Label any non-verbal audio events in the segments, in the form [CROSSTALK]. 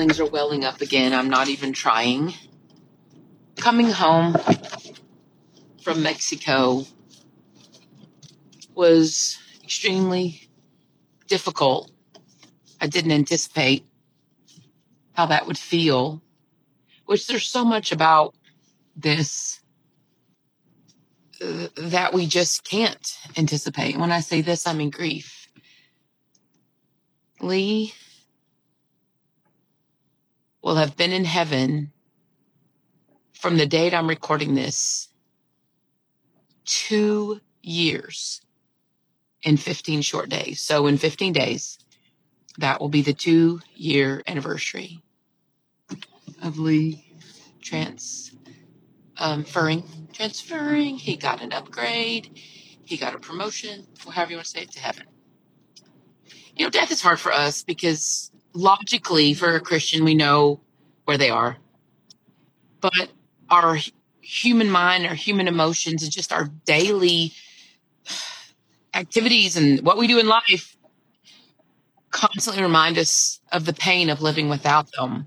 feelings are welling up again. I'm not even trying. Coming home from Mexico was extremely difficult. I didn't anticipate how that would feel, which there's so much about this uh, that we just can't anticipate. When I say this, I mean grief. Lee will have been in heaven from the date I'm recording this two years in 15 short days. So, in 15 days, that will be the two year anniversary of Lee transferring, um, transferring. He got an upgrade, he got a promotion, or however you want to say it, to heaven. You know, death is hard for us because logically, for a Christian, we know where they are. But our human mind, our human emotions, and just our daily activities and what we do in life constantly remind us of the pain of living without them.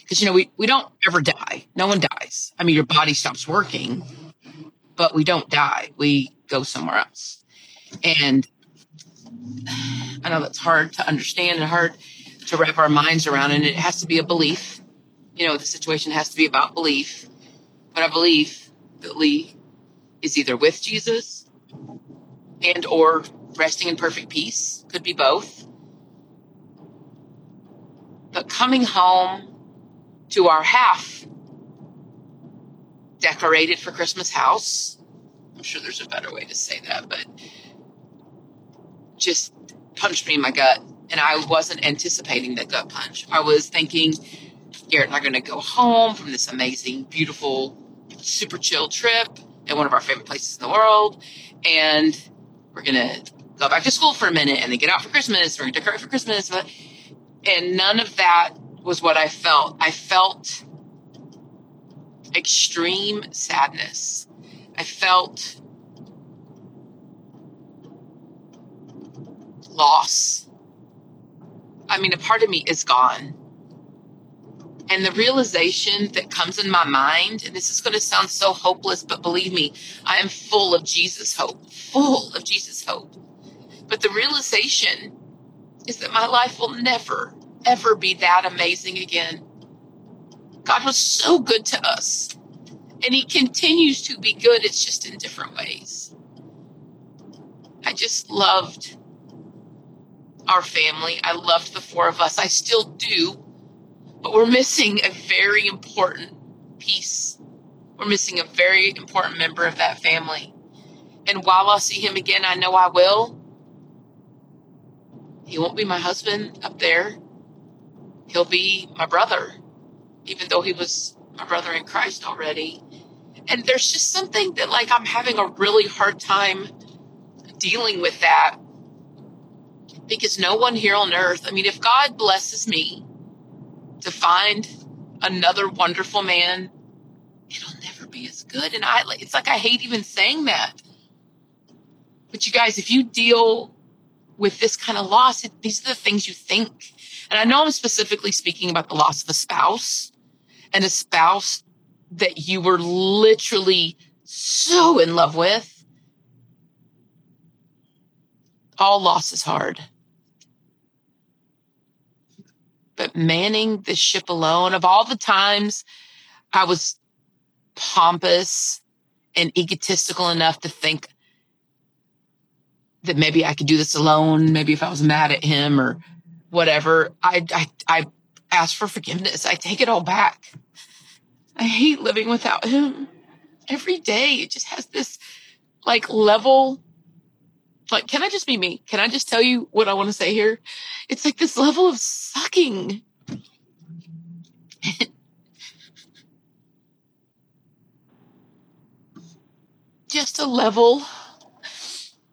Because, you know, we, we don't ever die. No one dies. I mean, your body stops working, but we don't die. We go somewhere else. And I know that's hard to understand and hard to wrap our minds around. And it has to be a belief. You know, the situation has to be about belief. But I believe that Lee is either with Jesus and or resting in perfect peace. Could be both. But coming home to our half decorated for Christmas house. I'm sure there's a better way to say that, but just punched me in my gut. And I wasn't anticipating that gut punch. I was thinking, Garrett and I are going to go home from this amazing, beautiful, super chill trip at one of our favorite places in the world. And we're going to go back to school for a minute and then get out for Christmas. We're going to decorate for Christmas. And none of that was what I felt. I felt extreme sadness. I felt loss. I mean, a part of me is gone. And the realization that comes in my mind, and this is going to sound so hopeless, but believe me, I am full of Jesus hope, full of Jesus hope. But the realization is that my life will never, ever be that amazing again. God was so good to us, and He continues to be good. It's just in different ways. I just loved our family. I loved the four of us. I still do, but we're missing a very important piece. We're missing a very important member of that family. And while I'll see him again, I know I will. He won't be my husband up there. He'll be my brother, even though he was my brother in Christ already. And there's just something that, like, I'm having a really hard time dealing with that because no one here on earth, I mean, if God blesses me to find another wonderful man, it'll never be as good. And I, it's like I hate even saying that. But you guys, if you deal with this kind of loss, it, these are the things you think. And I know I'm specifically speaking about the loss of a spouse and a spouse that you were literally so in love with. All loss is hard. But manning the ship alone, of all the times I was pompous and egotistical enough to think that maybe I could do this alone, maybe if I was mad at him or whatever, I, I, I ask for forgiveness. I take it all back. I hate living without him. Every day it just has this like level like can I just be me? Can I just tell you what I want to say here? It's like this level of sucking. [LAUGHS] just a level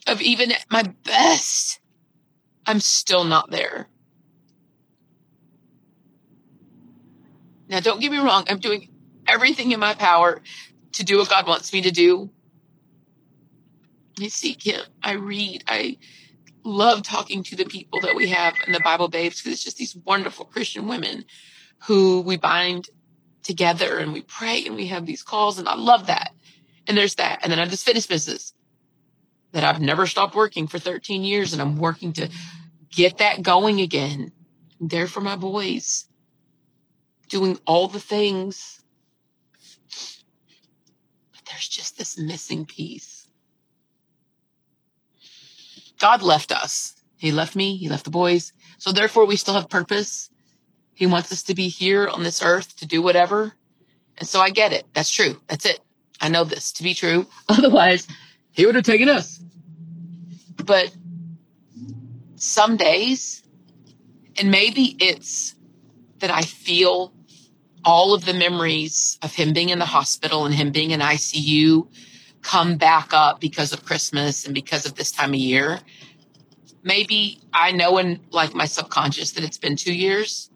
of even at my best, I'm still not there. Now, don't get me wrong, I'm doing everything in my power to do what God wants me to do. I seek Him, I read, I love talking to the people that we have in the Bible Babes because it's just these wonderful Christian women who we bind together and we pray and we have these calls. And I love that. And there's that. And then I have this fitness business that I've never stopped working for 13 years and I'm working to get that going again. I'm there for my boys, doing all the things. But there's just this missing piece. God left us. He left me, He left the boys. So therefore, we still have purpose. He wants us to be here on this earth to do whatever. And so I get it. That's true. That's it. I know this to be true. [LAUGHS] Otherwise, he would have taken us. But some days, and maybe it's that I feel all of the memories of him being in the hospital and him being in ICU come back up because of Christmas and because of this time of year. Maybe I know in like my subconscious that it's been two years,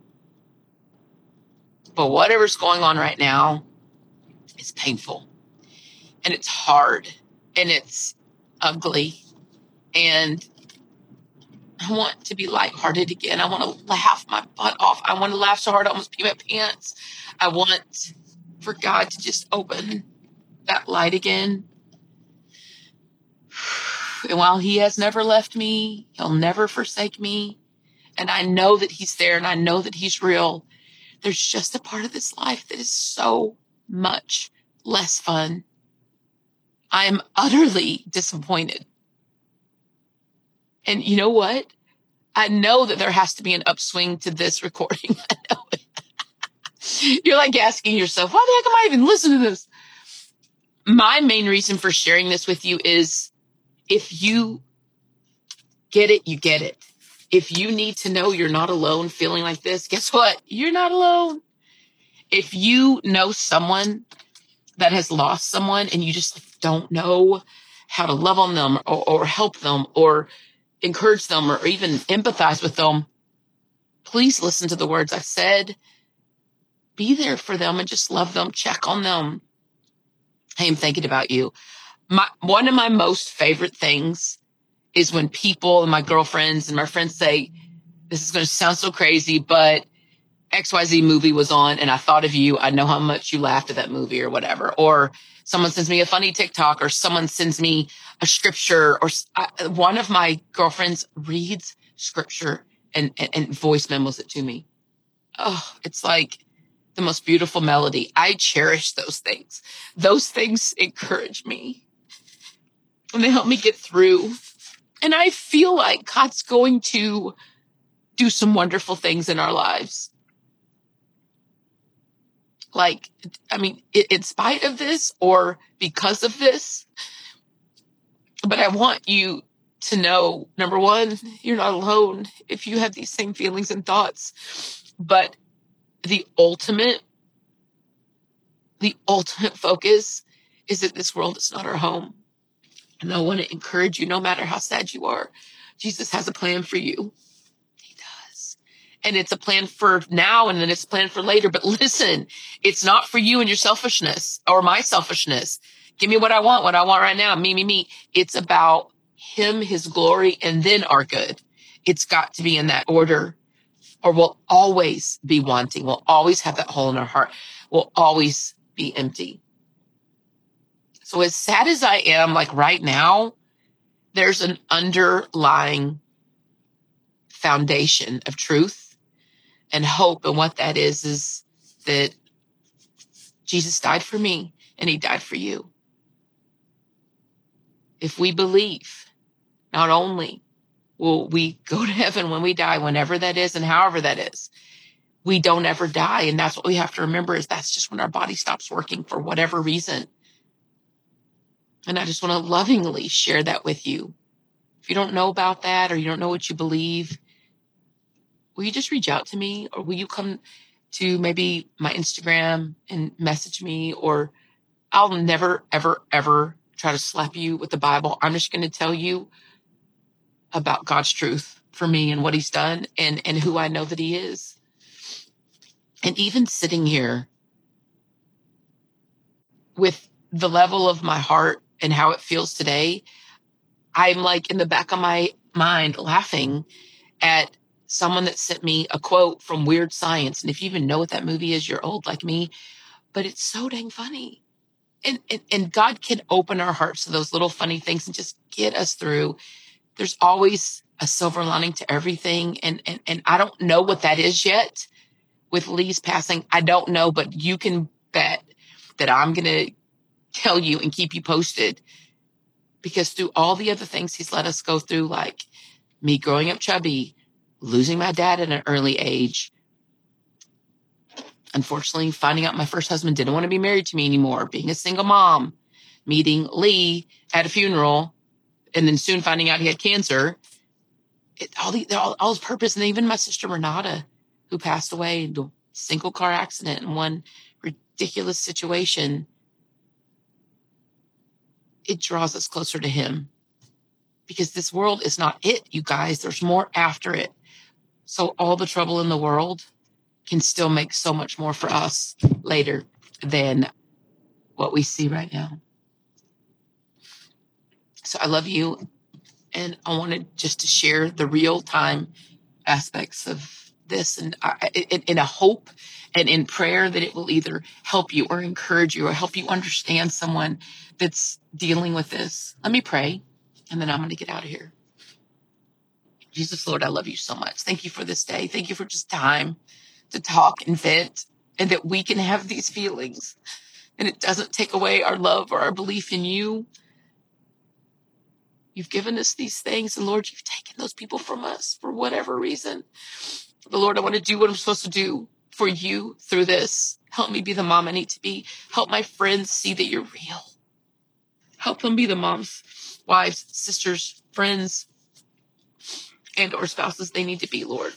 but whatever's going on right now is painful and it's hard and it's ugly and I want to be lighthearted again. I want to laugh my butt off. I want to laugh so hard I almost pee my pants. I want for God to just open that light again. And while He has never left me, He'll never forsake me. And I know that He's there and I know that He's real. There's just a part of this life that is so much less fun. I am utterly disappointed and you know what? I know that there has to be an upswing to this [LAUGHS] recording. I know it. [LAUGHS] You're like asking yourself, why the heck am I even listening to this? My main reason for sharing this with you is if you get it, you get it. If you need to know you're not alone feeling like this, guess what? You're not alone. If you know someone that has lost someone and you just don't know how to love on them or, or help them or encourage them or even empathize with them, please listen to the words I said. Be there for them and just love them, check on them. Hey, I'm thinking about you. My one of my most favorite things is when people and my girlfriends and my friends say, This is going to sound so crazy, but XYZ movie was on and I thought of you. I know how much you laughed at that movie or whatever. Or someone sends me a funny TikTok or someone sends me a scripture or uh, one of my girlfriends reads scripture and, and, and voice memos it to me. Oh, it's like the most beautiful melody. I cherish those things. Those things encourage me and they help me get through. And I feel like God's going to do some wonderful things in our lives. Like i mean in spite of this or because of this but i want you to know number one you're not alone if you have these same feelings and thoughts. But the ultimate the ultimate focus is that this world is not our home and i want to encourage you no matter how sad you are jesus has a plan for you He does. and it's a plan for now and then it's a plan for later. But listen, it's not for you and your selfishness or my selfishness. Give me what I want, what I want right now. Me, me, me. It's about him, his glory, and then our good. It's got to be in that order or we'll always be wanting. We'll always have that hole in our heart. We'll always be empty. So as sad as I am, like right now, there's an underlying foundation of truth and hope. And what that is, is that Jesus died for me and he died for you. If we believe, not only will we go to heaven when we die, whenever that is and however that is, we don't ever die. And that's what we have to remember is that's just when our body stops working for whatever reason. And I just want to lovingly share that with you. If you don't know about that or you don't know what you believe, will you just reach out to me or will you come to maybe my Instagram and message me or I'll never, ever, ever try to slap you with the Bible. I'm just going to tell you about God's truth for me and what he's done and, and who I know that he is. And even sitting here with the level of my heart and how it feels today, I'm like in the back of my mind laughing at someone that sent me a quote from Weird Science. And if you even know what that movie is, you're old like me, but it's so dang funny. And, and, and God can open our hearts to those little funny things and just get us through. There's always a silver lining to everything. And, and, and I don't know what that is yet with Lee's passing. I don't know, but you can bet that I'm going to tell you and keep you posted because through all the other things he's let us go through, like me growing up chubby, losing my dad at an early age, unfortunately finding out my first husband didn't want to be married to me anymore, being a single mom, meeting Lee at a funeral, and then soon finding out he had cancer. It, all the all, all his purpose, and even my sister Renata, who passed away in a single car accident in one ridiculous situation. It draws us closer to him because this world is not it, you guys. There's more after it. So all the trouble in the world can still make so much more for us later than what we see right now. So I love you. And I wanted just to share the real time aspects of this and uh, in, in a hope and in prayer that it will either help you or encourage you or help you understand someone that's dealing with this. Let me pray and then I'm going to get out of here. Jesus, Lord, I love you so much. Thank you for this day. Thank you for just time to talk and vent and that we can have these feelings and it doesn't take away our love or our belief in you. You've given us these things, and Lord, you've taken those people from us for whatever reason. But Lord, I want to do what I'm supposed to do for you through this. Help me be the mom I need to be. Help my friends see that you're real. Help them be the moms, wives, sisters, friends, and or spouses they need to be, Lord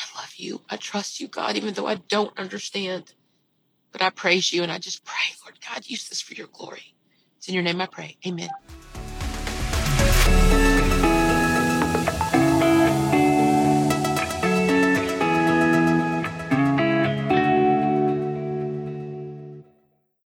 I love you. I trust you, God, even though I don't understand. But I praise you and I just pray, Lord God, use this for your glory. It's in your name I pray. Amen.